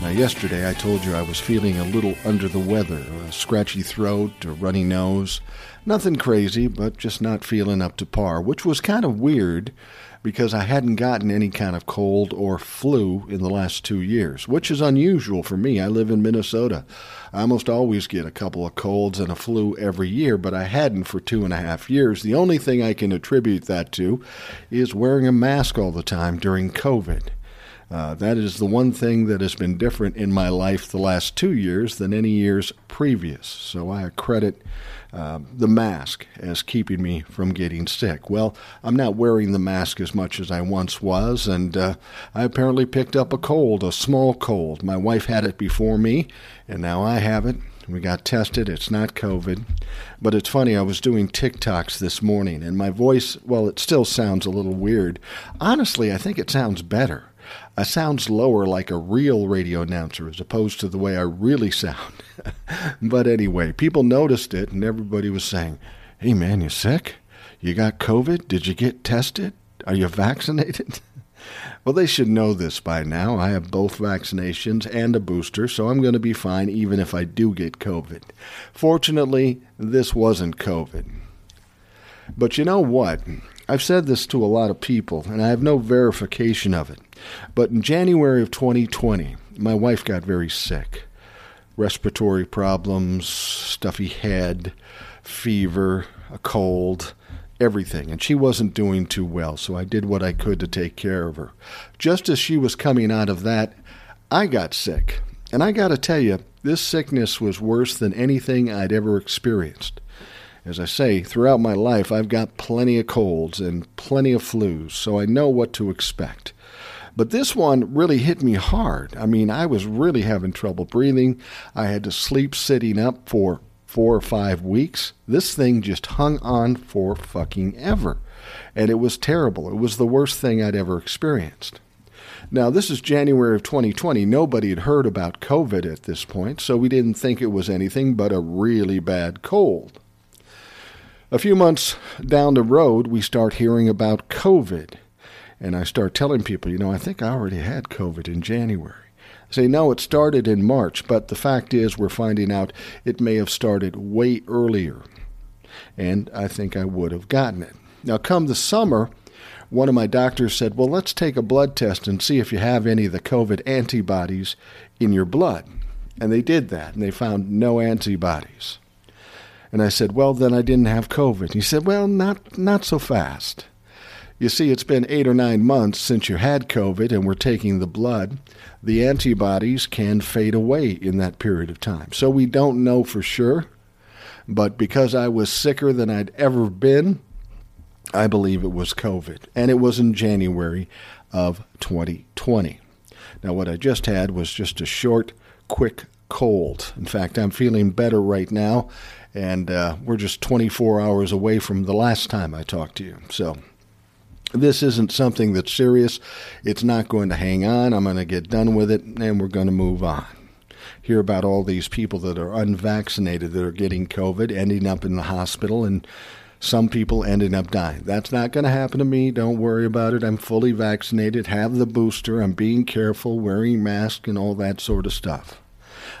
Now, yesterday I told you I was feeling a little under the weather, a scratchy throat, a runny nose. Nothing crazy, but just not feeling up to par, which was kind of weird because I hadn't gotten any kind of cold or flu in the last two years, which is unusual for me. I live in Minnesota. I almost always get a couple of colds and a flu every year, but I hadn't for two and a half years. The only thing I can attribute that to is wearing a mask all the time during COVID. Uh, that is the one thing that has been different in my life the last two years than any years previous. So I credit uh, the mask as keeping me from getting sick. Well, I'm not wearing the mask as much as I once was, and uh, I apparently picked up a cold, a small cold. My wife had it before me, and now I have it. We got tested. It's not COVID. But it's funny, I was doing TikToks this morning, and my voice, well, it still sounds a little weird. Honestly, I think it sounds better. I sounds lower like a real radio announcer as opposed to the way I really sound. but anyway, people noticed it and everybody was saying, Hey man, you sick? You got COVID? Did you get tested? Are you vaccinated? well, they should know this by now. I have both vaccinations and a booster, so I'm going to be fine even if I do get COVID. Fortunately, this wasn't COVID. But you know what? I've said this to a lot of people, and I have no verification of it. But in January of 2020, my wife got very sick. Respiratory problems, stuffy head, fever, a cold, everything. And she wasn't doing too well, so I did what I could to take care of her. Just as she was coming out of that, I got sick. And I got to tell you, this sickness was worse than anything I'd ever experienced. As I say, throughout my life, I've got plenty of colds and plenty of flus, so I know what to expect. But this one really hit me hard. I mean, I was really having trouble breathing. I had to sleep sitting up for four or five weeks. This thing just hung on for fucking ever. And it was terrible. It was the worst thing I'd ever experienced. Now, this is January of 2020. Nobody had heard about COVID at this point, so we didn't think it was anything but a really bad cold. A few months down the road, we start hearing about COVID. And I start telling people, you know, I think I already had COVID in January. I say, no, it started in March, but the fact is, we're finding out it may have started way earlier. And I think I would have gotten it. Now, come the summer, one of my doctors said, well, let's take a blood test and see if you have any of the COVID antibodies in your blood. And they did that, and they found no antibodies. And I said, Well, then I didn't have COVID. He said, Well, not, not so fast. You see, it's been eight or nine months since you had COVID and we're taking the blood. The antibodies can fade away in that period of time. So we don't know for sure. But because I was sicker than I'd ever been, I believe it was COVID. And it was in January of 2020. Now, what I just had was just a short, quick cold. In fact, I'm feeling better right now and uh, we're just 24 hours away from the last time I talked to you. So this isn't something that's serious. It's not going to hang on. I'm going to get done with it, and we're going to move on. Hear about all these people that are unvaccinated that are getting COVID, ending up in the hospital, and some people ending up dying. That's not going to happen to me. Don't worry about it. I'm fully vaccinated, have the booster, I'm being careful, wearing masks, and all that sort of stuff.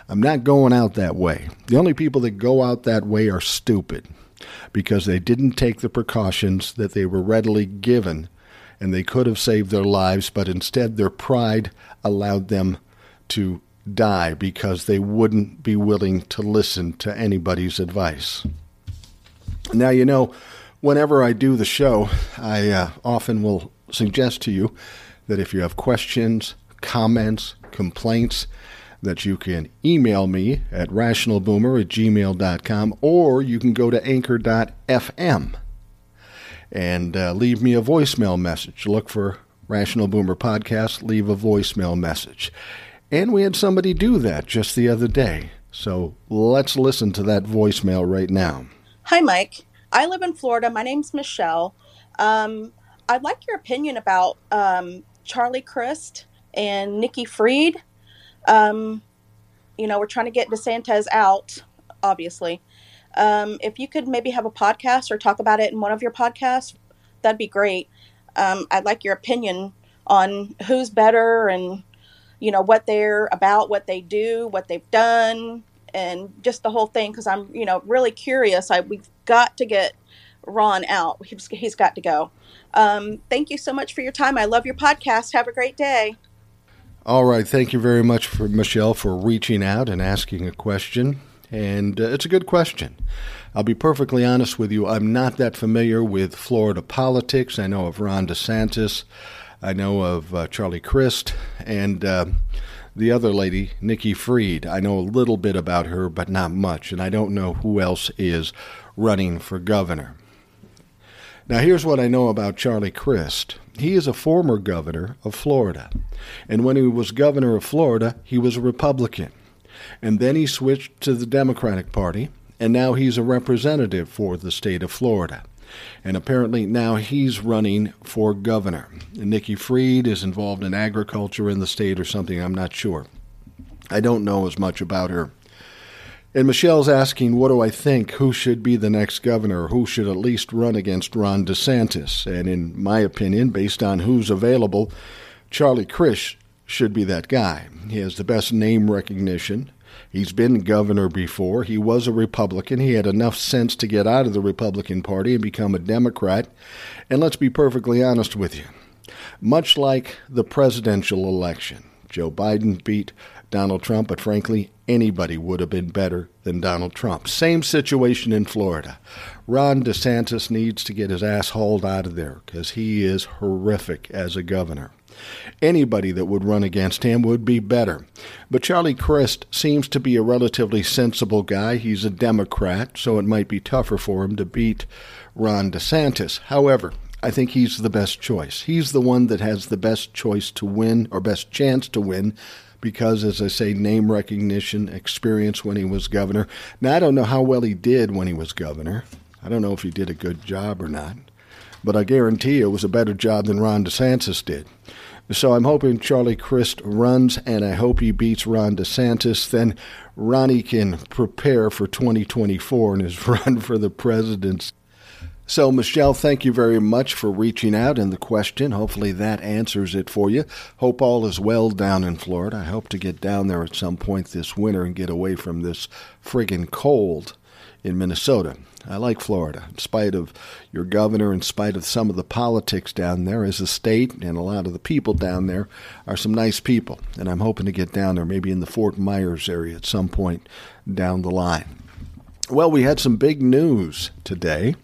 I'm not going out that way. The only people that go out that way are stupid because they didn't take the precautions that they were readily given and they could have saved their lives, but instead their pride allowed them to die because they wouldn't be willing to listen to anybody's advice. Now, you know, whenever I do the show, I uh, often will suggest to you that if you have questions, comments, complaints, that you can email me at rationalboomer at gmail.com or you can go to anchor.fm and uh, leave me a voicemail message. Look for Rational Boomer Podcast, leave a voicemail message. And we had somebody do that just the other day. So let's listen to that voicemail right now. Hi, Mike. I live in Florida. My name's Michelle. Um, I'd like your opinion about um, Charlie Crist and Nikki Fried. Um, you know, we're trying to get DeSantis out, obviously. Um, if you could maybe have a podcast or talk about it in one of your podcasts, that'd be great. Um, I'd like your opinion on who's better and, you know, what they're about, what they do, what they've done, and just the whole thing because I'm, you know, really curious. I we've got to get Ron out. He's, he's got to go. Um, thank you so much for your time. I love your podcast. Have a great day. All right. Thank you very much for Michelle for reaching out and asking a question. And uh, it's a good question. I'll be perfectly honest with you. I'm not that familiar with Florida politics. I know of Ron DeSantis. I know of uh, Charlie Crist and uh, the other lady, Nikki Fried. I know a little bit about her, but not much. And I don't know who else is running for governor. Now, here's what I know about Charlie Crist. He is a former governor of Florida. And when he was governor of Florida, he was a Republican. And then he switched to the Democratic Party, and now he's a representative for the state of Florida. And apparently now he's running for governor. And Nikki Fried is involved in agriculture in the state or something, I'm not sure. I don't know as much about her. And Michelle's asking, what do I think? Who should be the next governor? Who should at least run against Ron DeSantis? And in my opinion, based on who's available, Charlie Crist should be that guy. He has the best name recognition. He's been governor before. He was a Republican. He had enough sense to get out of the Republican Party and become a Democrat. And let's be perfectly honest with you. Much like the presidential election, Joe Biden beat Donald Trump, but frankly, anybody would have been better than Donald Trump. Same situation in Florida. Ron DeSantis needs to get his ass hauled out of there because he is horrific as a governor. Anybody that would run against him would be better. But Charlie Crist seems to be a relatively sensible guy. He's a Democrat, so it might be tougher for him to beat Ron DeSantis. However, I think he's the best choice. He's the one that has the best choice to win or best chance to win because, as I say, name recognition, experience when he was governor. Now, I don't know how well he did when he was governor. I don't know if he did a good job or not. But I guarantee it was a better job than Ron DeSantis did. So I'm hoping Charlie Crist runs, and I hope he beats Ron DeSantis. Then Ronnie can prepare for 2024 and his run for the presidency. So, Michelle, thank you very much for reaching out and the question. Hopefully that answers it for you. Hope all is well down in Florida. I hope to get down there at some point this winter and get away from this friggin' cold in Minnesota. I like Florida, in spite of your governor, in spite of some of the politics down there as a state, and a lot of the people down there are some nice people. And I'm hoping to get down there, maybe in the Fort Myers area at some point down the line. Well, we had some big news today.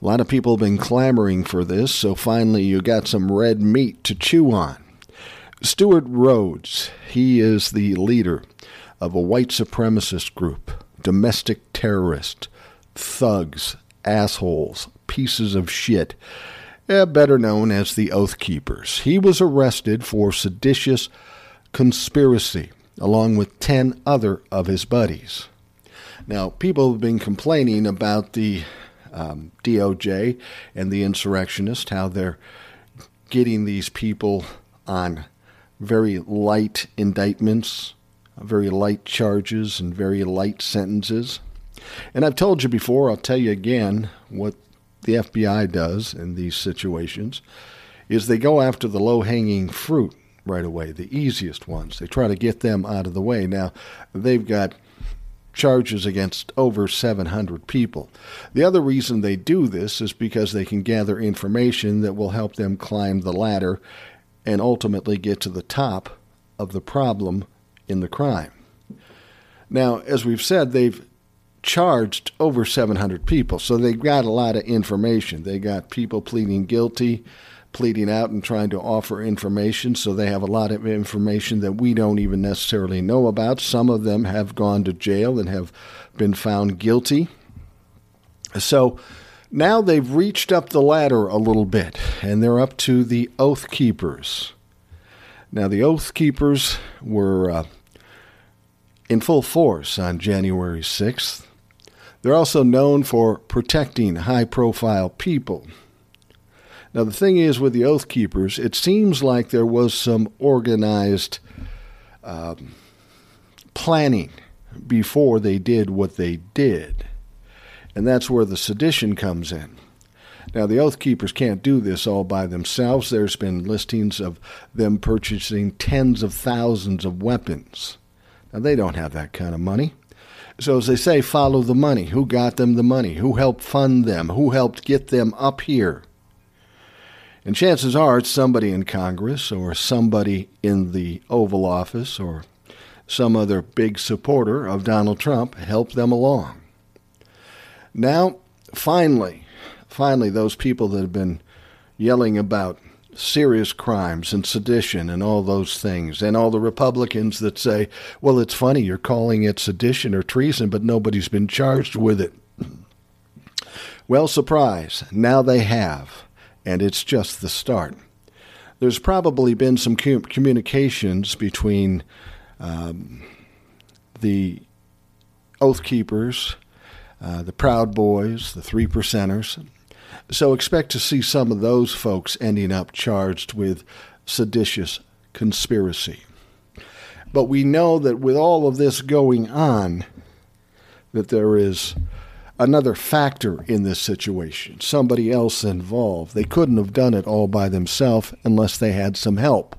A lot of people have been clamoring for this, so finally you got some red meat to chew on. Stewart Rhodes, he is the leader of a white supremacist group, domestic terrorist, thugs, assholes, pieces of shit, eh, better known as the Oath Keepers. He was arrested for seditious conspiracy along with 10 other of his buddies. Now, people have been complaining about the um, DOJ and the insurrectionists, how they're getting these people on very light indictments, very light charges, and very light sentences. And I've told you before, I'll tell you again what the FBI does in these situations is they go after the low-hanging fruit right away, the easiest ones. They try to get them out of the way. Now, they've got charges against over 700 people. The other reason they do this is because they can gather information that will help them climb the ladder and ultimately get to the top of the problem in the crime. Now, as we've said, they've charged over 700 people, so they've got a lot of information. They got people pleading guilty pleading out and trying to offer information. So they have a lot of information that we don't even necessarily know about. Some of them have gone to jail and have been found guilty. So now they've reached up the ladder a little bit and they're up to the Oath Keepers. Now, the Oath Keepers were. Uh, in full force on January 6th. They're also known for protecting high profile people. Now, the thing is with the Oath Keepers, it seems like there was some organized um, planning before they did what they did. And that's where the sedition comes in. Now, the Oath Keepers can't do this all by themselves. There's been listings of them purchasing tens of thousands of weapons. Now, they don't have that kind of money. So, as they say, follow the money. Who got them the money? Who helped fund them? Who helped get them up here? And chances are it's somebody in Congress or somebody in the Oval Office or some other big supporter of Donald Trump helped them along. Now, finally, finally, those people that have been yelling about serious crimes and sedition and all those things, and all the Republicans that say, well, it's funny, you're calling it sedition or treason, but nobody's been charged with it. Well, surprise, now they have, and it's just the start. There's probably been some communications between um, the Oath Keepers, uh, the Proud Boys, the Three Percenters, so expect to see some of those folks ending up charged with seditious conspiracy. But we know that with all of this going on, that there is another factor in this situation, somebody else involved. They couldn't have done it all by themselves unless they had some help.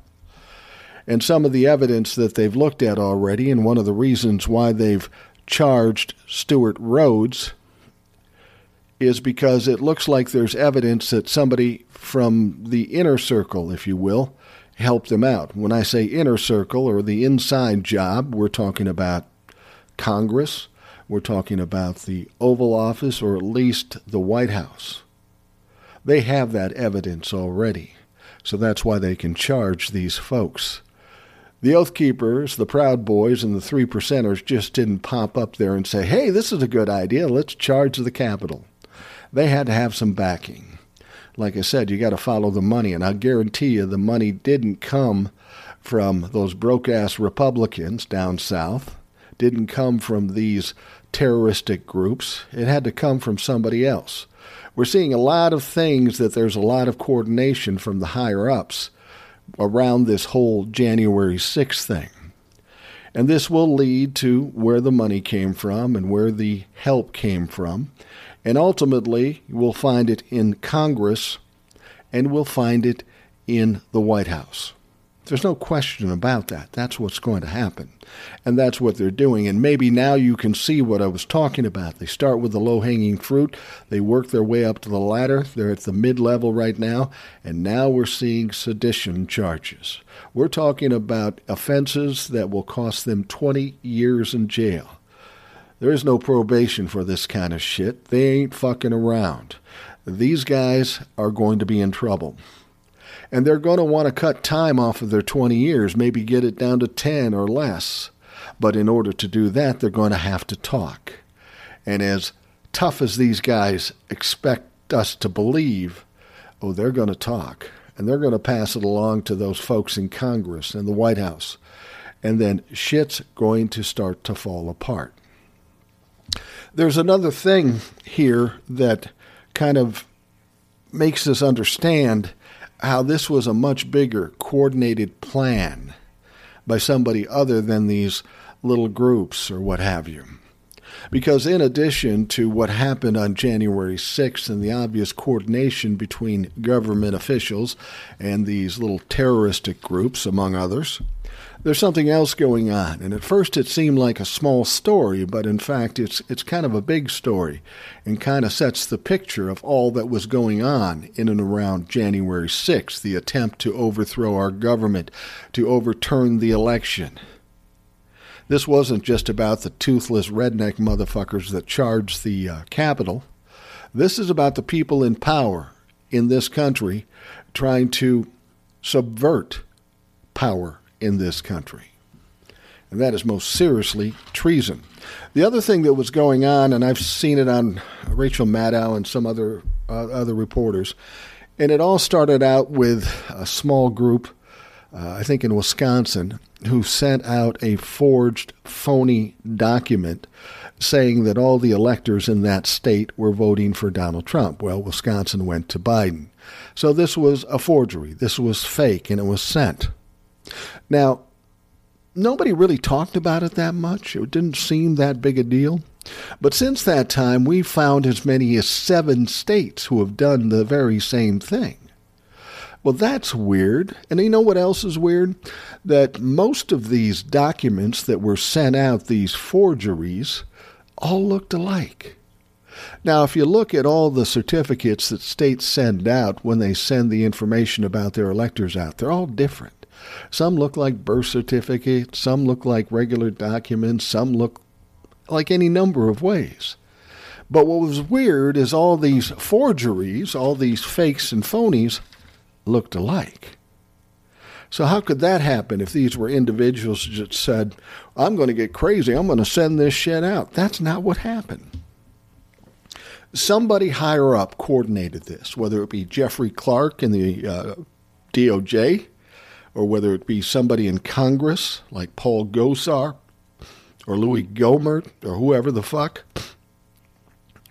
And some of the evidence that they've looked at already, and one of the reasons why they've charged Stewart Rhodes is because it looks like there's evidence that somebody from the inner circle, if you will, helped them out. When I say inner circle or the inside job, we're talking about Congress, we're talking about the Oval Office, or at least the White House. They have that evidence already, so that's why they can charge these folks. The Oath Keepers, the Proud Boys, and the Three Percenters just didn't pop up there and say, hey, this is a good idea, let's charge the Capitol they had to have some backing. Like I said, you got to follow the money, and I guarantee you the money didn't come from those broke ass Republicans down south, didn't come from these terroristic groups. It had to come from somebody else. We're seeing a lot of things that there's a lot of coordination from the higher ups around this whole January 6th thing. And this will lead to where the money came from and where the help came from. And ultimately, we'll find it in Congress and we'll find it in the White House. There's no question about that. That's what's going to happen. And that's what they're doing. And maybe now you can see what I was talking about. They start with the low hanging fruit, they work their way up to the ladder. They're at the mid level right now. And now we're seeing sedition charges. We're talking about offenses that will cost them 20 years in jail. There is no probation for this kind of shit. They ain't fucking around. These guys are going to be in trouble. And they're going to want to cut time off of their 20 years, maybe get it down to 10 or less. But in order to do that, they're going to have to talk. And as tough as these guys expect us to believe, oh, they're going to talk. And they're going to pass it along to those folks in Congress and the White House. And then shit's going to start to fall apart. There's another thing here that kind of makes us understand how this was a much bigger coordinated plan by somebody other than these little groups or what have you. Because, in addition to what happened on January 6th and the obvious coordination between government officials and these little terroristic groups, among others, there's something else going on. And at first it seemed like a small story, but in fact it's it's kind of a big story and kind of sets the picture of all that was going on in and around January 6th, the attempt to overthrow our government, to overturn the election. This wasn't just about the toothless redneck motherfuckers that charged the uh, Capitol. This is about the people in power in this country trying to subvert power in this country. And that is most seriously treason. The other thing that was going on, and I've seen it on Rachel Maddow and some other uh, other reporters, and it all started out with a small group uh, I think in Wisconsin, who sent out a forged, phony document saying that all the electors in that state were voting for Donald Trump. Well, Wisconsin went to Biden. So this was a forgery. This was fake, and it was sent. Now, nobody really talked about it that much. It didn't seem that big a deal. But since that time, we've found as many as seven states who have done the very same thing. Well, that's weird. And you know what else is weird? That most of these documents that were sent out, these forgeries, all looked alike. Now, if you look at all the certificates that states send out when they send the information about their electors out, they're all different. Some look like birth certificates, some look like regular documents, some look like any number of ways. But what was weird is all these forgeries, all these fakes and phonies, looked alike. So, how could that happen if these were individuals that said, I'm going to get crazy, I'm going to send this shit out? That's not what happened. Somebody higher up coordinated this, whether it be Jeffrey Clark in the uh, DOJ, or whether it be somebody in Congress like Paul Gosar, or Louis Gohmert, or whoever the fuck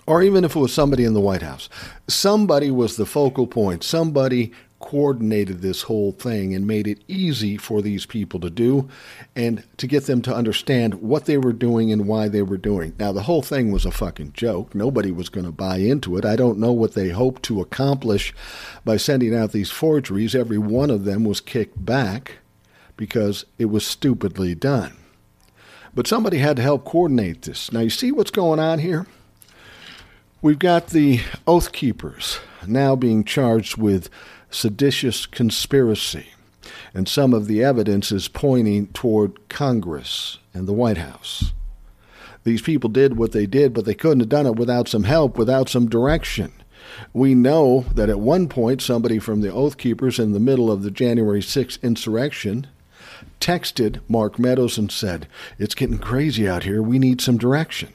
or even if it was somebody in the White House. Somebody was the focal point. Somebody coordinated this whole thing and made it easy for these people to do and to get them to understand what they were doing and why they were doing. Now, the whole thing was a fucking joke. Nobody was going to buy into it. I don't know what they hoped to accomplish by sending out these forgeries. Every one of them was kicked back because it was stupidly done. But somebody had to help coordinate this. Now, you see what's going on here? We've got the Oath Keepers now being charged with seditious conspiracy. And some of the evidence is pointing toward Congress and the White House. These people did what they did, but they couldn't have done it without some help, without some direction. We know that at one point, somebody from the Oath Keepers in the middle of the January 6th insurrection texted Mark Meadows and said, It's getting crazy out here. We need some direction.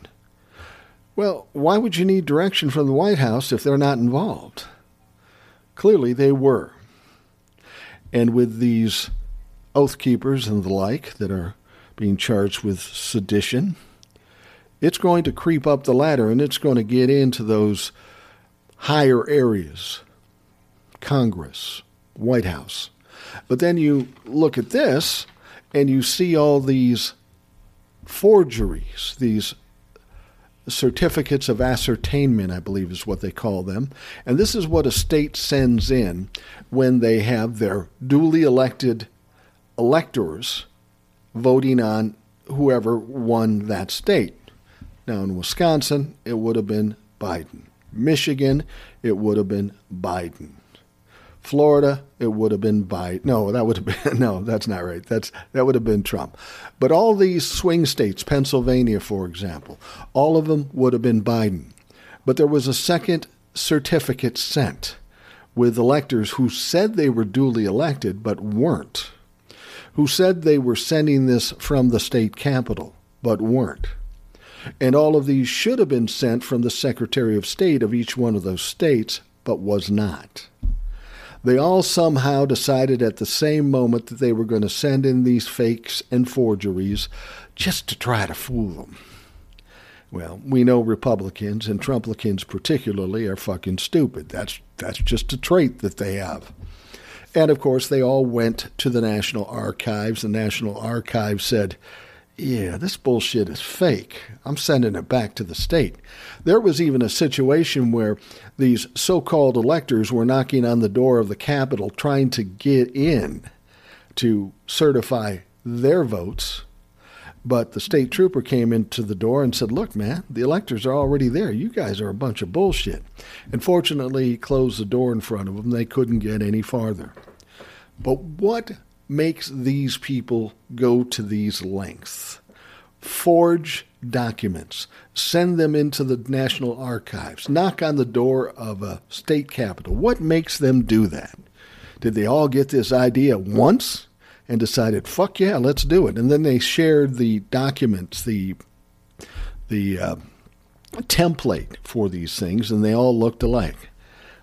Well, why would you need direction from the White House if they're not involved? Clearly, they were. And with these oath keepers and the like that are being charged with sedition, it's going to creep up the ladder and it's going to get into those higher areas Congress, White House. But then you look at this and you see all these forgeries, these certificates of ascertainment, I believe is what they call them. And this is what a state sends in when they have their duly elected electors voting on whoever won that state. Now, in Wisconsin, it would have been Biden. Michigan, it would have been Biden. Florida, it would have been Biden. No, that would have been no, that's not right. That's that would have been Trump. But all these swing states, Pennsylvania, for example, all of them would have been Biden. But there was a second certificate sent with electors who said they were duly elected but weren't, who said they were sending this from the state capital but weren't. And all of these should have been sent from the Secretary of State of each one of those states, but was not. They all somehow decided at the same moment that they were going to send in these fakes and forgeries just to try to fool them. Well, we know Republicans and Trumplicans particularly are fucking stupid. That's that's just a trait that they have. And of course, they all went to the National Archives. The National Archives said, yeah, this bullshit is fake. I'm sending it back to the state. There was even a situation where these so called electors were knocking on the door of the Capitol trying to get in to certify their votes. But the state trooper came into the door and said, Look, man, the electors are already there. You guys are a bunch of bullshit. And fortunately, he closed the door in front of them. They couldn't get any farther. But what makes these people go to these lengths? Forge documents, send them into the National Archives, knock on the door of a state capitol. What makes them do that? Did they all get this idea once and decided, fuck yeah, let's do it? And then they shared the documents, the, the uh, template for these things, and they all looked alike.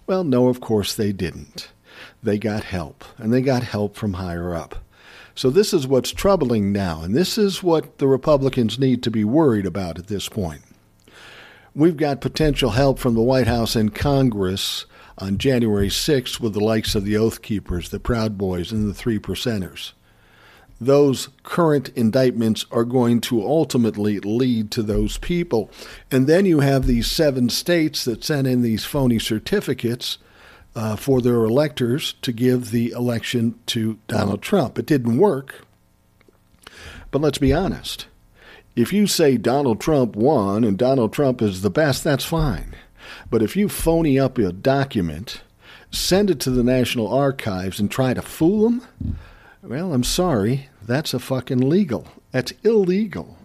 Well, no, of course they didn't. They got help, and they got help from higher up. So this is what's troubling now, and this is what the Republicans need to be worried about at this point. We've got potential help from the White House and Congress on January 6th with the likes of the Oath Keepers, the Proud Boys, and the Three Percenters. Those current indictments are going to ultimately lead to those people. And then you have these seven states that sent in these phony certificates uh, for their electors to give the election to Donald Trump. It didn't work. But let's be honest. If you say Donald Trump won and Donald Trump is the best, that's fine. But if you phony up a document, send it to the National Archives and try to fool them, well, I'm sorry, that's a fucking legal. That's illegal.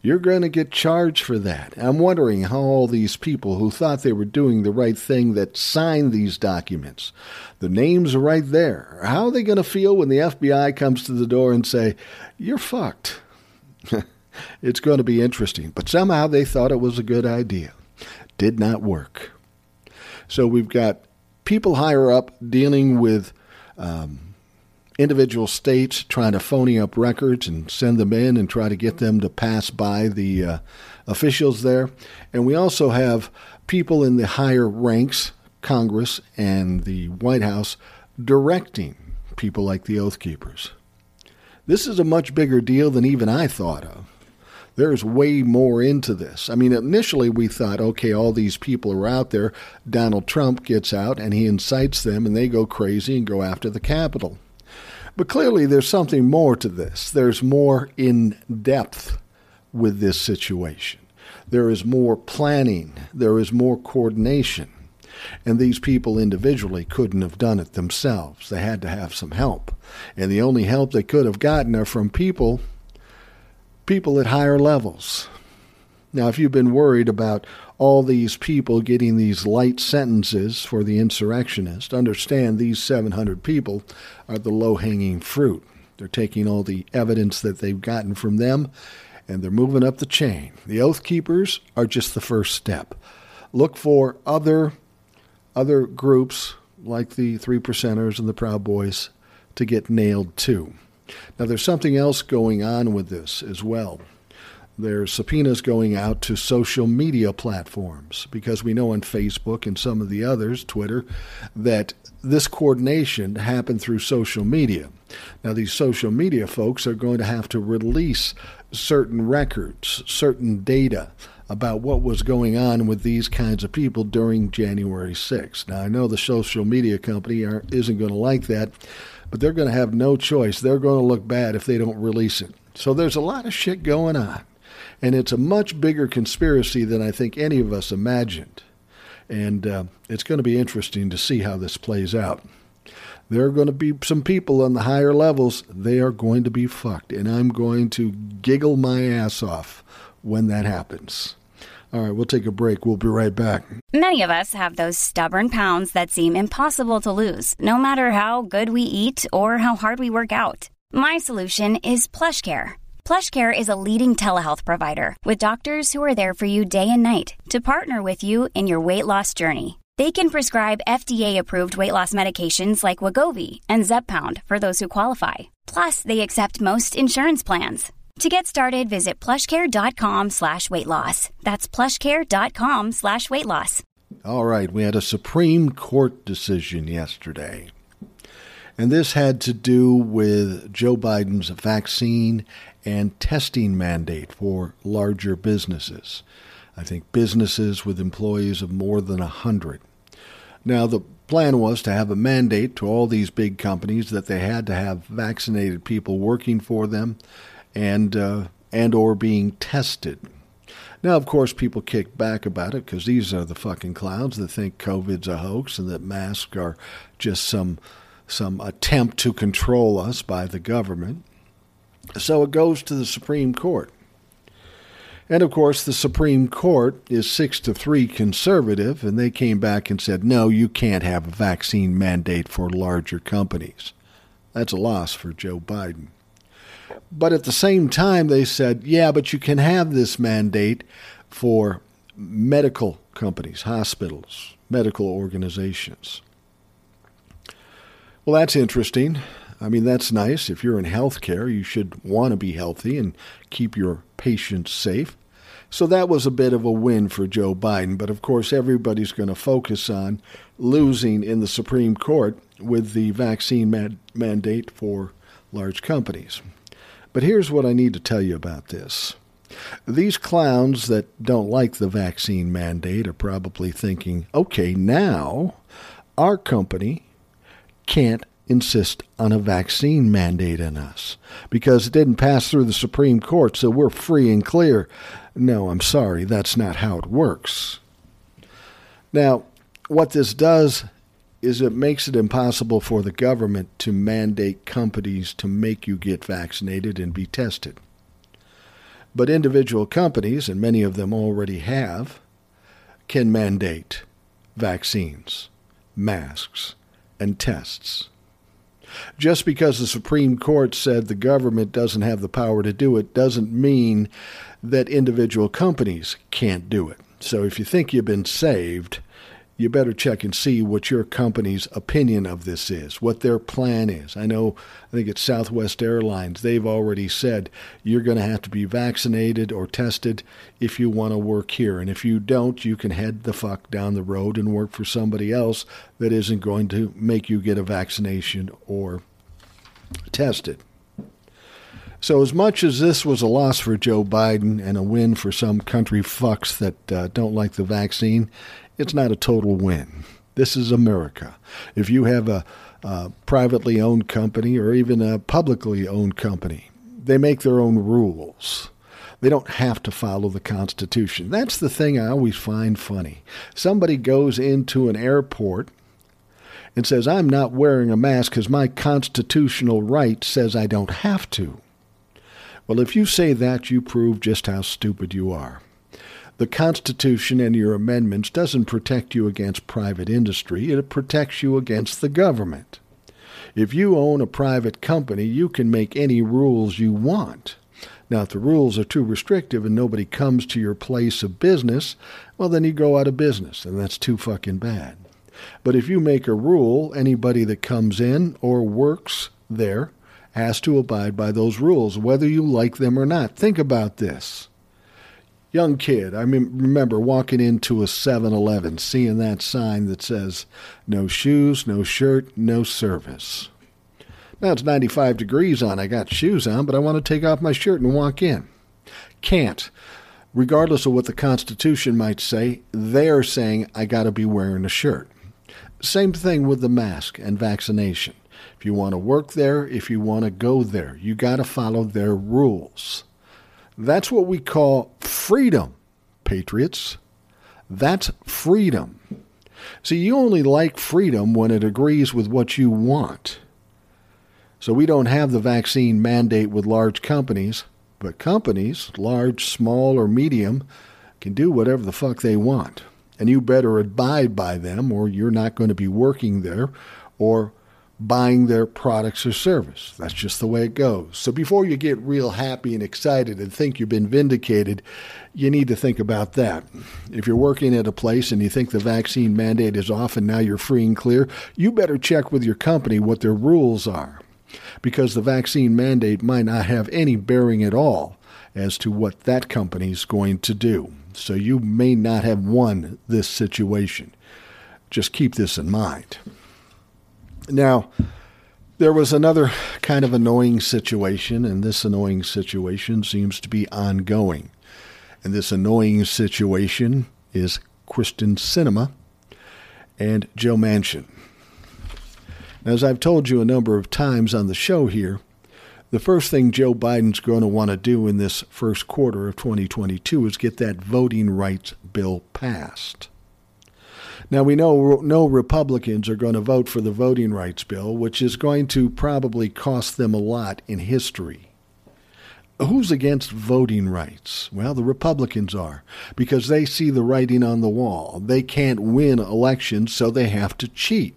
You're going to get charged for that. I'm wondering how all these people who thought they were doing the right thing that signed these documents, the names are right there. How are they going to feel when the FBI comes to the door and say, "You're fucked"? it's going to be interesting. But somehow they thought it was a good idea. Did not work. So we've got people higher up dealing with um, individual states trying to phony up records and send them in and try to get them to pass by the uh, officials there. And we also have people in the higher ranks, Congress and the White House, directing people like the Oath Keepers. This is a much bigger deal than even I thought of. There's way more into this. I mean, initially we thought, okay, all these people are out there. Donald Trump gets out and he incites them and they go crazy and go after the Capitol. But clearly, there's something more to this. There's more in depth with this situation. There is more planning. There is more coordination. And these people individually couldn't have done it themselves. They had to have some help. And the only help they could have gotten are from people people at higher levels. Now, if you've been worried about all these people getting these light sentences for the insurrectionist, understand these 700 people are the low hanging fruit. They're taking all the evidence that they've gotten from them and they're moving up the chain. The Oath Keepers are just the first step. Look for other other groups like the Three Percenters and the Proud Boys to get nailed too. Now, there's something else going on with this as well. There's subpoenas going out to social media platforms because we know on Facebook and some of the others, Twitter, that this coordination happened through social media. Now, these social media folks are going to have to release certain records, certain data about what was going on with these kinds of people during January 6th. Now, I know the social media company isn't going to like that, but they're going to have no choice. They're going to look bad if they don't release it. So there's a lot of shit going on. And it's a much bigger conspiracy than I think any of us imagined. And uh, it's going to be interesting to see how this plays out. There are going to be some people on the higher levels, they are going to be fucked. And I'm going to giggle my ass off when that happens. All right, we'll take a break. We'll be right back. Many of us have those stubborn pounds that seem impossible to lose, no matter how good we eat or how hard we work out. My solution is PlushCare PlushCare is a leading telehealth provider with doctors who are there for you day and night to partner with you in your weight loss journey. They can prescribe FDA-approved weight loss medications like Wegovy and Zepbound for those who qualify. Plus, they accept most insurance plans. To get started, visit plushcare.com slash weight loss. That's plushcare.com slash weight loss. All right, we had a Supreme Court decision yesterday. And this had to do with Joe Biden's vaccine and testing mandate for larger businesses. I think businesses with employees of more than a 100. Now, the plan was to have a mandate to all these big companies that they had to have vaccinated people working for them and uh, and or being tested. Now, of course, people kick back about it because these are the fucking clowns that think COVID's a hoax and that masks are just some some attempt to control us by the government. So it goes to the Supreme Court. And of course, the Supreme Court is six to three conservative, and they came back and said, no, you can't have a vaccine mandate for larger companies. That's a loss for Joe Biden. But at the same time, they said, yeah, but you can have this mandate for medical companies, hospitals, medical organizations. Well, that's interesting. I mean, that's nice. If you're in healthcare, you should want to be healthy and keep your patients safe. So that was a bit of a win for Joe Biden. But of course, everybody's going to focus on losing in the Supreme Court with the vaccine mad- mandate for large companies. But here's what I need to tell you about this. These clowns that don't like the vaccine mandate are probably thinking, okay, now our company can't insist on a vaccine mandate on us because it didn't pass through the Supreme Court, so we're free and clear. No, I'm sorry, that's not how it works. Now, what this does is it makes it impossible for the government to mandate companies to make you get vaccinated and be tested. But individual companies, and many of them already have, can mandate vaccines, masks, and tests. Just because the Supreme Court said the government doesn't have the power to do it doesn't mean that individual companies can't do it. So if you think you've been saved, you better check and see what your company's opinion of this is, what their plan is. I know, I think it's Southwest Airlines. They've already said you're going to have to be vaccinated or tested if you want to work here. And if you don't, you can head the fuck down the road and work for somebody else that isn't going to make you get a vaccination or tested. So, as much as this was a loss for Joe Biden and a win for some country fucks that uh, don't like the vaccine, it's not a total win. This is America. If you have a, a privately owned company or even a publicly owned company, they make their own rules. They don't have to follow the Constitution. That's the thing I always find funny. Somebody goes into an airport and says, I'm not wearing a mask because my constitutional right says I don't have to. Well, if you say that, you prove just how stupid you are. The Constitution and your amendments doesn't protect you against private industry, it protects you against the government. If you own a private company, you can make any rules you want. Now, if the rules are too restrictive and nobody comes to your place of business, well, then you go out of business, and that's too fucking bad. But if you make a rule, anybody that comes in or works there has to abide by those rules, whether you like them or not. Think about this young kid, I mean, remember walking into a 7 Eleven, seeing that sign that says, no shoes, no shirt, no service. Now it's 95 degrees on. I got shoes on, but I want to take off my shirt and walk in. Can't. Regardless of what the Constitution might say, they're saying I got to be wearing a shirt. Same thing with the mask and vaccination. If you want to work there, if you want to go there, you got to follow their rules. That's what we call freedom, patriots. That's freedom. See, you only like freedom when it agrees with what you want. So we don't have the vaccine mandate with large companies, but companies, large, small, or medium, can do whatever the fuck they want. And you better abide by them, or you're not going to be working there, or buying their products or service. That's just the way it goes. So before you get real happy and excited and think you've been vindicated, you need to think about that. If you're working at a place and you think the vaccine mandate is off and now you're free and clear, you better check with your company what their rules are. Because the vaccine mandate might not have any bearing at all as to what that company is going to do. So you may not have won this situation. Just keep this in mind. Now, there was another kind of annoying situation, and this annoying situation seems to be ongoing. And this annoying situation is Kyrsten Sinema and Joe Manchin. Now, As I've told you a number of times on the show here, the first thing Joe Biden's going to want to do in this first quarter of 2022 is get that voting rights bill passed. Now, we know no Republicans are going to vote for the voting rights bill, which is going to probably cost them a lot in history. Who's against voting rights? Well, the Republicans are, because they see the writing on the wall. They can't win elections, so they have to cheat.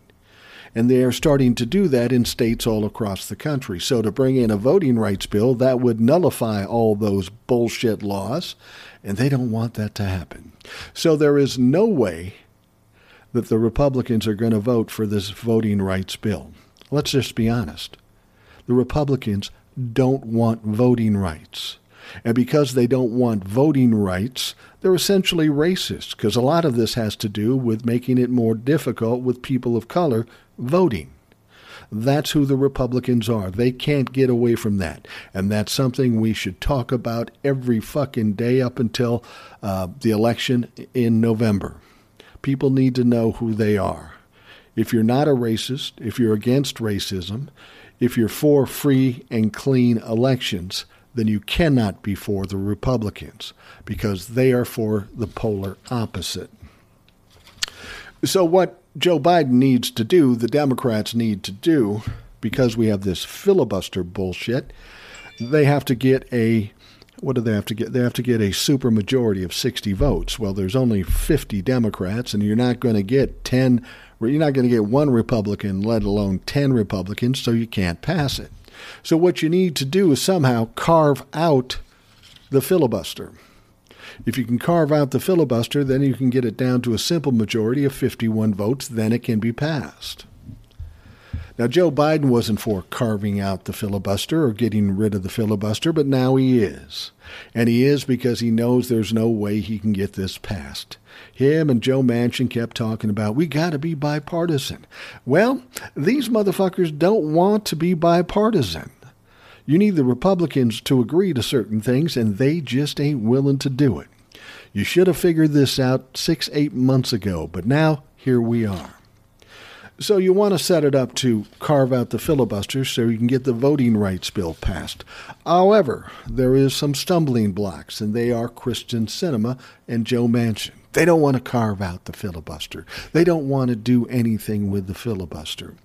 And they are starting to do that in states all across the country. So, to bring in a voting rights bill, that would nullify all those bullshit laws, and they don't want that to happen. So, there is no way that the Republicans are going to vote for this voting rights bill. Let's just be honest. The Republicans don't want voting rights. And because they don't want voting rights, they're essentially racist, because a lot of this has to do with making it more difficult with people of color voting. That's who the Republicans are. They can't get away from that. And that's something we should talk about every fucking day up until uh, the election in November. People need to know who they are. If you're not a racist, if you're against racism, if you're for free and clean elections, then you cannot be for the Republicans because they are for the polar opposite. So, what Joe Biden needs to do, the Democrats need to do, because we have this filibuster bullshit, they have to get a what do they have to get? They have to get a supermajority of 60 votes. Well, there's only 50 Democrats, and you're not going to get 10, you're not going to get one Republican, let alone 10 Republicans, so you can't pass it. So, what you need to do is somehow carve out the filibuster. If you can carve out the filibuster, then you can get it down to a simple majority of 51 votes, then it can be passed. Now, Joe Biden wasn't for carving out the filibuster or getting rid of the filibuster, but now he is. And he is because he knows there's no way he can get this passed. Him and Joe Manchin kept talking about, we got to be bipartisan. Well, these motherfuckers don't want to be bipartisan. You need the Republicans to agree to certain things, and they just ain't willing to do it. You should have figured this out six, eight months ago, but now here we are. So you want to set it up to carve out the filibuster so you can get the voting rights bill passed. However, there is some stumbling blocks, and they are Kyrsten Sinema and Joe Manchin. They don't want to carve out the filibuster. They don't want to do anything with the filibuster.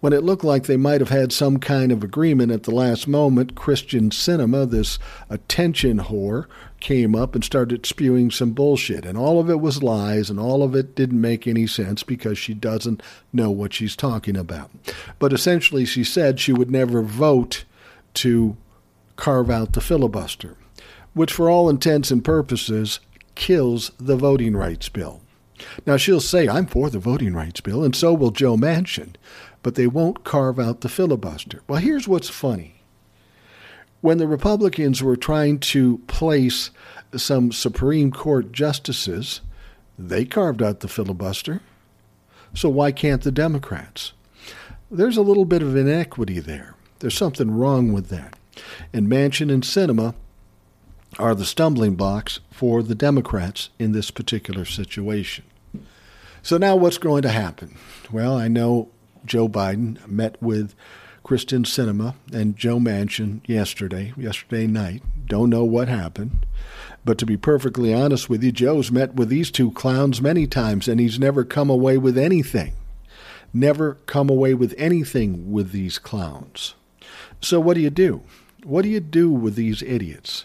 When it looked like they might have had some kind of agreement at the last moment, Kyrsten Sinema, this attention whore, came up and started spewing some bullshit. And all of it was lies, and all of it didn't make any sense because she doesn't know what she's talking about. But essentially, she said she would never vote to carve out the filibuster, which, for all intents and purposes, kills the voting rights bill. Now, she'll say, I'm for the voting rights bill, and so will Joe Manchin, but they won't carve out the filibuster. Well, here's what's funny. When the Republicans were trying to place some Supreme Court justices, they carved out the filibuster. So why can't the Democrats? There's a little bit of inequity there. There's something wrong with that. And Manchin and Sinema are the stumbling blocks for the Democrats in this particular situation. So now what's going to happen? Well, I know Joe Biden met with Kyrsten Sinema and Joe Manchin yesterday, yesterday night. Don't know what happened. But to be perfectly honest with you, Joe's met with these two clowns many times and he's never come away with anything. Never come away with anything with these clowns. So what do you do? What do you do with these idiots?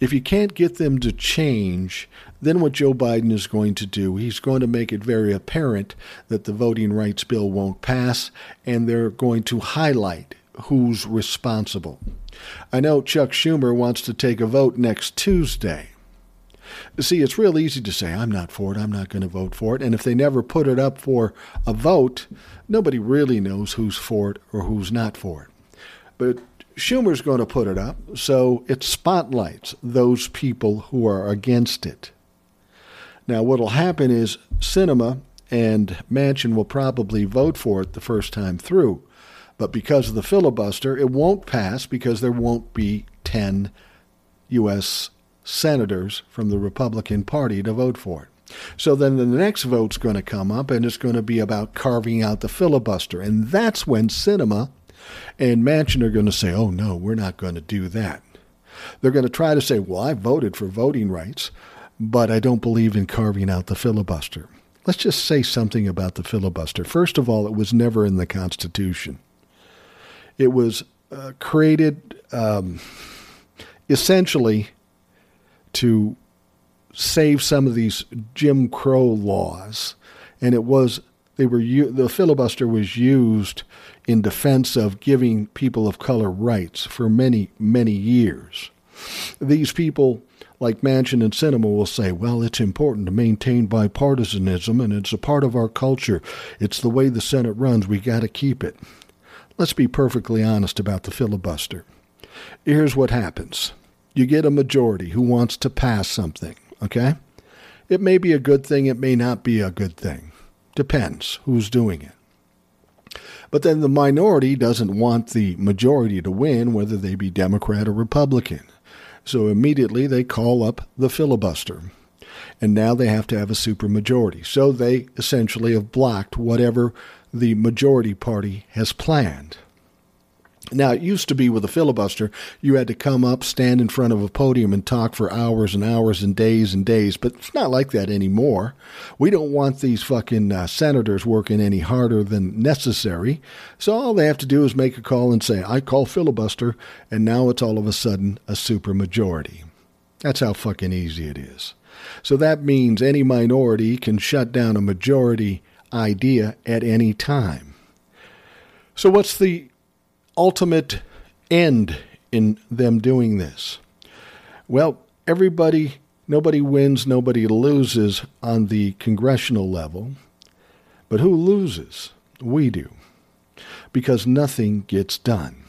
If you can't get them to change, then what Joe Biden is going to do, he's going to make it very apparent that the voting rights bill won't pass, and they're going to highlight who's responsible. I know Chuck Schumer wants to take a vote next Tuesday. See, it's real easy to say, I'm not for it, I'm not going to vote for it. And if they never put it up for a vote, nobody really knows who's for it or who's not for it. But Schumer's going to put it up, so it spotlights those people who are against it. Now, what will happen is Sinema and Manchin will probably vote for it the first time through, but because of the filibuster, it won't pass because there won't be 10 U.S. senators from the Republican Party to vote for it. So then the next vote's going to come up, and it's going to be about carving out the filibuster. And that's when Sinema and Manchin are going to say, oh, no, we're not going to do that. They're going to try to say, well, I voted for voting rights, but I don't believe in carving out the filibuster. Let's just say something about the filibuster. First of all, it was never in the Constitution. It was uh, created um, essentially to save some of these Jim Crow laws, and it was they were the filibuster was used in defense of giving people of color rights for many, many years. These people like Manchin and Sinema, will say, well, it's important to maintain bipartisanism and it's a part of our culture. It's the way the Senate runs. We got to keep it. Let's be perfectly honest about the filibuster. Here's what happens you get a majority who wants to pass something, okay? It may be a good thing, it may not be a good thing. Depends who's doing it. But then the minority doesn't want the majority to win, whether they be Democrat or Republican. So immediately they call up the filibuster. And now they have to have a supermajority. So they essentially have blocked whatever the majority party has planned. Now, it used to be with a filibuster, you had to come up, stand in front of a podium, and talk for hours and hours and days and days, but it's not like that anymore. We don't want these fucking uh, senators working any harder than necessary. So all they have to do is make a call and say, I call filibuster, and now it's all of a sudden a supermajority. That's how fucking easy it is. So that means any minority can shut down a majority idea at any time. So, what's the ultimate end in them doing this? Well, everybody, nobody wins, nobody loses on the congressional level. But who loses? We do. Because nothing gets done.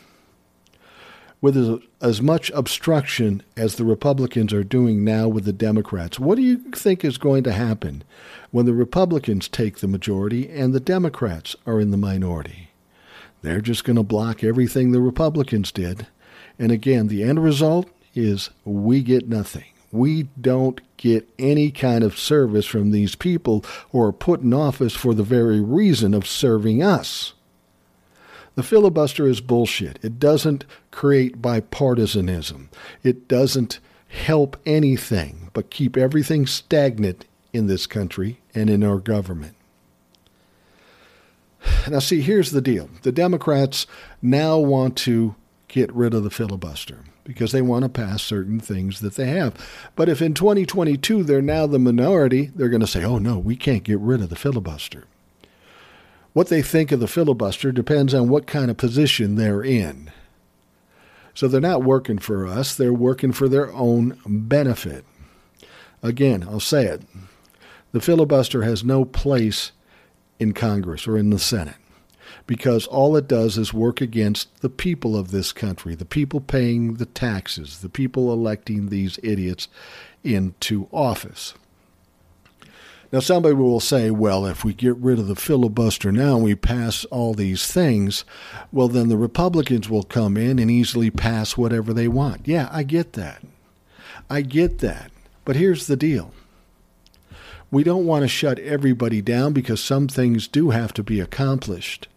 With as, much obstruction as the Republicans are doing now with the Democrats, what do you think is going to happen when the Republicans take the majority and the Democrats are in the minority? They're just going to block everything the Republicans did. And again, the end result is we get nothing. We don't get any kind of service from these people who are put in office for the very reason of serving us. The filibuster is bullshit. It doesn't create bipartisanism. It doesn't help anything but keep everything stagnant in this country and in our government. Now, see, here's the deal the Democrats now want to get rid of the filibuster because they want to pass certain things that they have. But if in 2022 they're now the minority, they're going to say, oh no, we can't get rid of the filibuster. What they think of the filibuster depends on what kind of position they're in. So they're not working for us, they're working for their own benefit. Again, I'll say it the filibuster has no place in Congress or in the Senate because all it does is work against the people of this country, the people paying the taxes, the people electing these idiots into office. Now, somebody will say, well, if we get rid of the filibuster now and we pass all these things, well, then the Republicans will come in and easily pass whatever they want. Yeah, I get that. I get that. But here's the deal we don't want to shut everybody down because some things do have to be accomplished.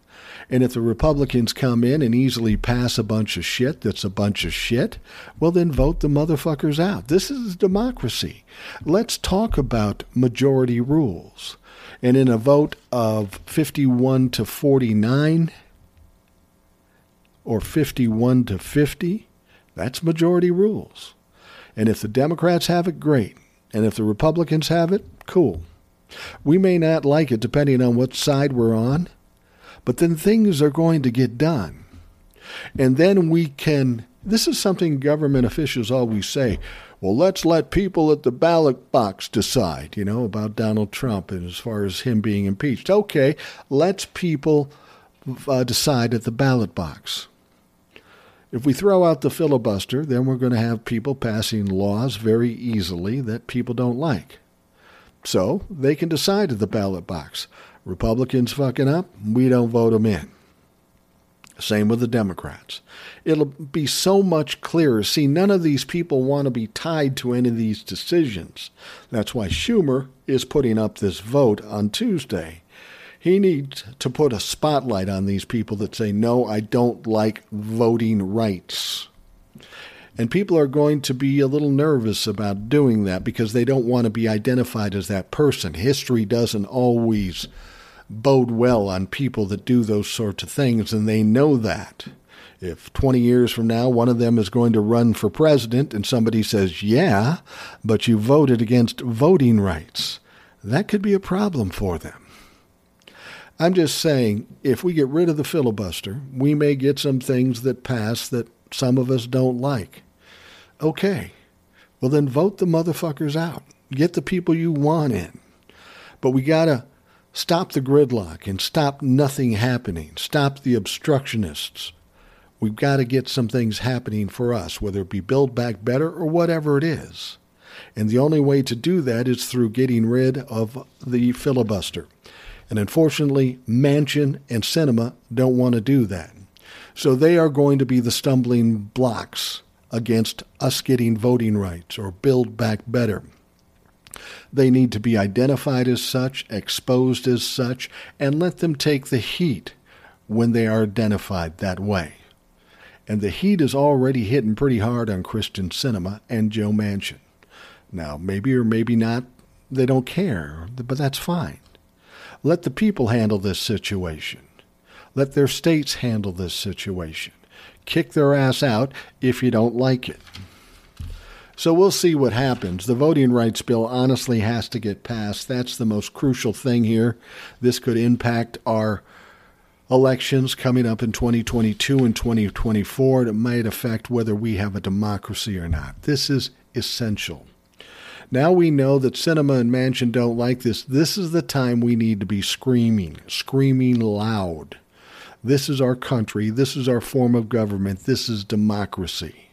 And if the Republicans come in and easily pass a bunch of shit that's a bunch of shit, well, then vote the motherfuckers out. This is democracy. Let's talk about majority rules. And in a vote of 51 to 49 or 51 to 50, that's majority rules. And if the Democrats have it, great. And if the Republicans have it, cool. We may not like it depending on what side we're on, but then things are going to get done. And then we can, this is something government officials always say, well, let's let people at the ballot box decide, you know, about Donald Trump and as far as him being impeached. Okay, let's people uh, decide at the ballot box. If we throw out the filibuster, then we're going to have people passing laws very easily that people don't like. So they can decide at the ballot box. Republicans fucking up, we don't vote them in. Same with the Democrats. It'll be so much clearer. See, none of these people want to be tied to any of these decisions. That's why Schumer is putting up this vote on Tuesday. He needs to put a spotlight on these people that say, no, I don't like voting rights. And people are going to be a little nervous about doing that because they don't want to be identified as that person. History doesn't always bode well on people that do those sorts of things, and they know that. If 20 years from now one of them is going to run for president and somebody says, yeah, but you voted against voting rights, that could be a problem for them. I'm just saying, if we get rid of the filibuster, we may get some things that pass that some of us don't like. Okay, Well, then vote the motherfuckers out. Get the people you want in. But we got to stop the gridlock and stop nothing happening. Stop the obstructionists. We've got to get some things happening for us, whether it be Build Back Better or whatever it is. And the only way to do that is through getting rid of the filibuster. And unfortunately, Manchin and Sinema don't want to do that. So they are going to be the stumbling blocks against us getting voting rights or Build Back Better. They need to be identified as such, exposed as such, and let them take the heat when they are identified that way. And the heat is already hitting pretty hard on Kyrsten Sinema and Joe Manchin. Now, maybe or maybe not, they don't care, but that's fine. Let the people handle this situation. Let their states handle this situation. Kick their ass out if you don't like it. So we'll see what happens. The voting rights bill honestly has to get passed. That's the most crucial thing here. This could impact our elections coming up in 2022 and 2024. It might affect whether we have a democracy or not. This is essential. Now we know that Sinema and Manchin don't like this. This is the time we need to be screaming, screaming loud. This is our country. This is our form of government. This is democracy.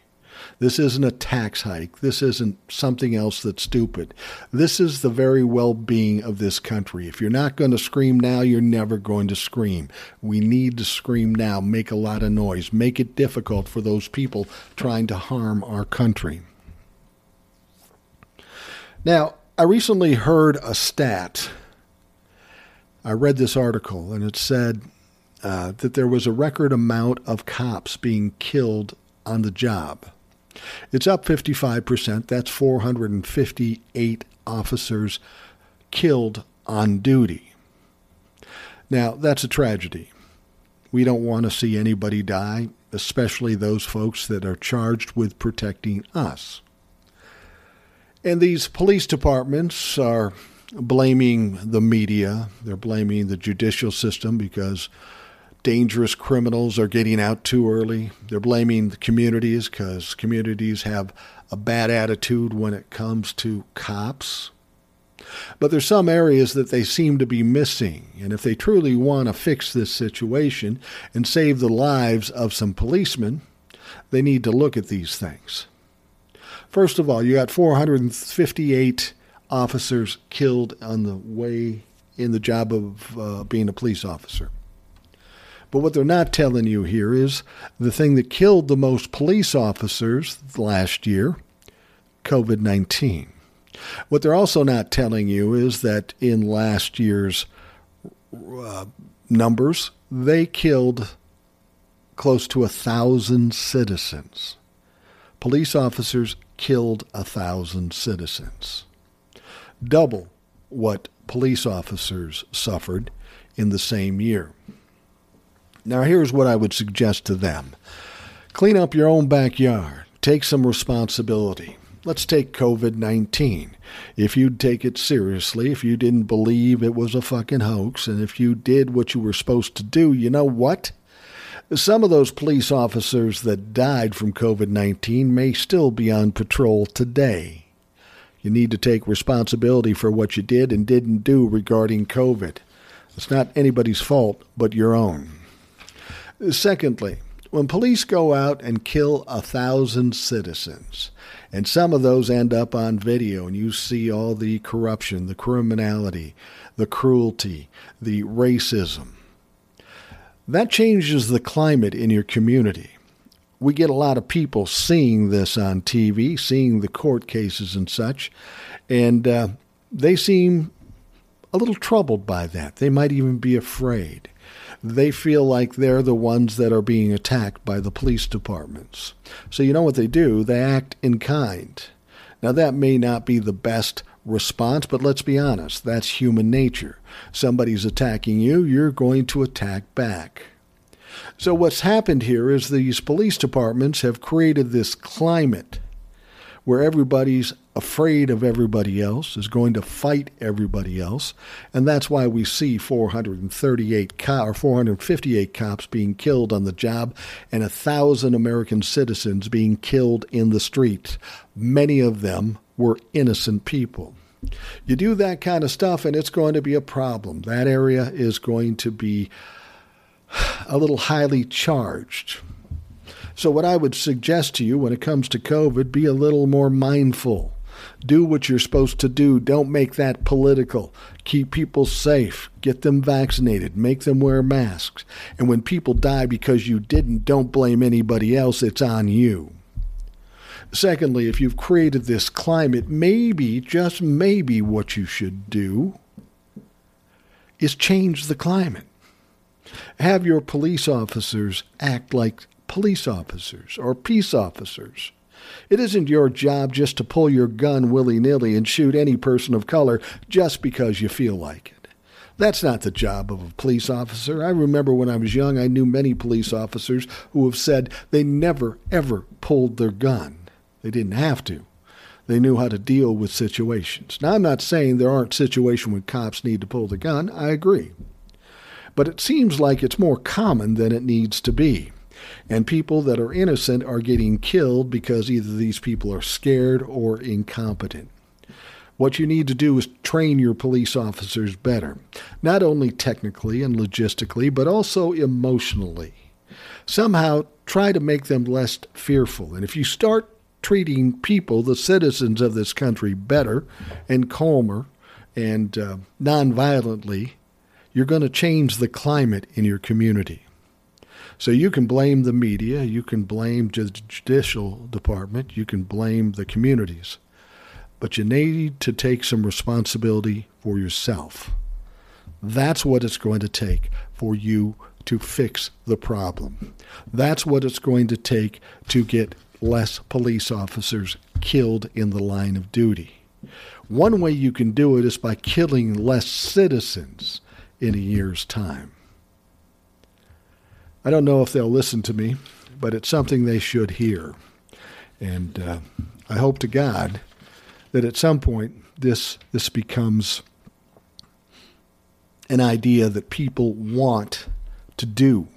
This isn't a tax hike. This isn't something else that's stupid. This is the very well being of this country. If you're not going to scream now, you're never going to scream. We need to scream now, make a lot of noise, make it difficult for those people trying to harm our country. Now, I recently heard a stat. I read this article, and it said uh, that there was a record amount of cops being killed on the job. It's up 55%. That's 458 officers killed on duty. Now, that's a tragedy. We don't want to see anybody die, especially those folks that are charged with protecting us. And these police departments are blaming the media, they're blaming the judicial system because dangerous criminals are getting out too early. They're blaming the communities because communities have a bad attitude when it comes to cops. But there's some areas that they seem to be missing, and if they truly want to fix this situation and save the lives of some policemen, they need to look at these things. First of all, you got 458 officers killed on the way in the job of uh, being a police officer. But what they're not telling you here is the thing that killed the most police officers last year COVID 19. What they're also not telling you is that in last year's uh, numbers, they killed close to a thousand citizens. Police officers killed a thousand citizens. Double what police officers suffered in the same year. Now, here's what I would suggest to them clean up your own backyard, take some responsibility. Let's take COVID 19. If you'd take it seriously, if you didn't believe it was a fucking hoax, and if you did what you were supposed to do, you know what? Some of those police officers that died from COVID 19 may still be on patrol today. You need to take responsibility for what you did and didn't do regarding COVID. It's not anybody's fault but your own. Secondly, when police go out and kill a thousand citizens, and some of those end up on video, and you see all the corruption, the criminality, the cruelty, the racism, that changes the climate in your community. We get a lot of people seeing this on TV, seeing the court cases and such, and uh, they seem a little troubled by that. They might even be afraid. They feel like they're the ones that are being attacked by the police departments. So, you know what they do? They act in kind. Now, that may not be the best response, but let's be honest, that's human nature. Somebody's attacking you, you're going to attack back. So, what's happened here is these police departments have created this climate where everybody's afraid of everybody else, is going to fight everybody else, and that's why we see 438 co- or 458 cops being killed on the job and a thousand American citizens being killed in the streets. Many of them were innocent people. You do that kind of stuff, and it's going to be a problem. That area is going to be a little highly charged. So, what I would suggest to you when it comes to COVID, be a little more mindful. Do what you're supposed to do. Don't make that political. Keep people safe. Get them vaccinated. Make them wear masks. And when people die because you didn't, don't blame anybody else. It's on you. Secondly, if you've created this climate, maybe, just maybe, what you should do is change the climate. Have your police officers act like police officers or peace officers. It isn't your job just to pull your gun willy nilly and shoot any person of color just because you feel like it. That's not the job of a police officer. I remember when I was young, I knew many police officers who have said they never, ever pulled their gun. They didn't have to. They knew how to deal with situations. Now, I'm not saying there aren't situations when cops need to pull the gun. I agree. But it seems like it's more common than it needs to be. And people that are innocent are getting killed because either these people are scared or incompetent. What you need to do is train your police officers better, not only technically and logistically, but also emotionally. Somehow try to make them less fearful. And if you start treating people, the citizens of this country, better and calmer and uh, nonviolently, you're going to change the climate in your community. So you can blame the media, you can blame the judicial department, you can blame the communities, but you need to take some responsibility for yourself. That's what it's going to take for you to fix the problem. That's what it's going to take to get less police officers killed in the line of duty. One way you can do it is by killing less citizens in a year's time. I don't know if they'll listen to me, but it's something they should hear. And uh, I hope to God that at some point this this becomes an idea that people want to do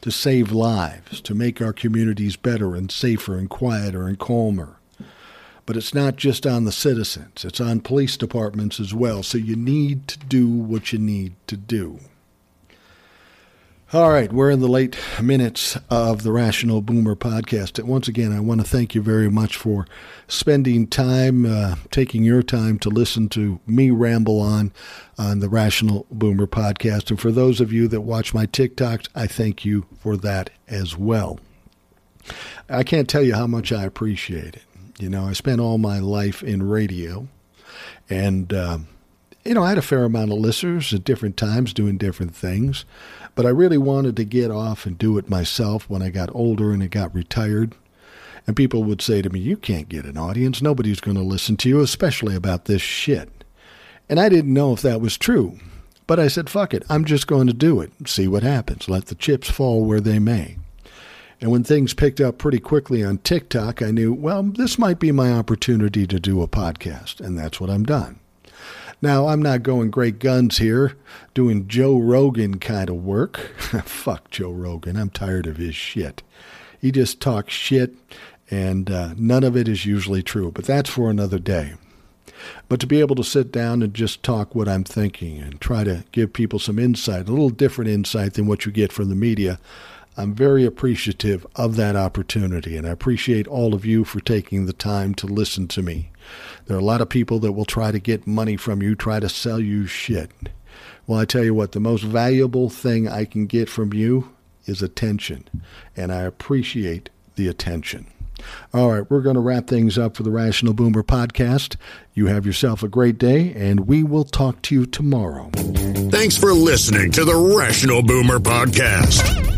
to save lives, to make our communities better and safer and quieter and calmer. But it's not just on the citizens, it's on police departments as well. So you need to do what you need to do. All right, we're in the late minutes of the Rational Boomer podcast. And once again, I want to thank you very much for spending time, uh, taking your time to listen to me ramble on on the Rational Boomer podcast. And for those of you that watch my TikToks, I thank you for that as well. I can't tell you how much I appreciate it. You know, I spent all my life in radio, and uh, you know, I had a fair amount of listeners at different times doing different things. But I really wanted to get off and do it myself when I got older and I got retired. And people would say to me, You can't get an audience. Nobody's going to listen to you, especially about this shit. And I didn't know if that was true. But I said, Fuck it. I'm just going to do it. See what happens. Let the chips fall where they may. And when things picked up pretty quickly on TikTok, I knew, well, this might be my opportunity to do a podcast. And that's what I'm done. Now, I'm not going great guns here, doing Joe Rogan kind of work. Fuck Joe Rogan. I'm tired of his shit. He just talks shit, and uh, none of it is usually true, but that's for another day. But to be able to sit down and just talk what I'm thinking and try to give people some insight, a little different insight than what you get from the media, I'm very appreciative of that opportunity, and I appreciate all of you for taking the time to listen to me. There are a lot of people that will try to get money from you, try to sell you shit. Well, I tell you what, the most valuable thing I can get from you is attention, and I appreciate the attention. All right, we're going to wrap things up for the Rational Boomer podcast. You have yourself a great day, and we will talk to you tomorrow. Thanks for listening to the Rational Boomer podcast.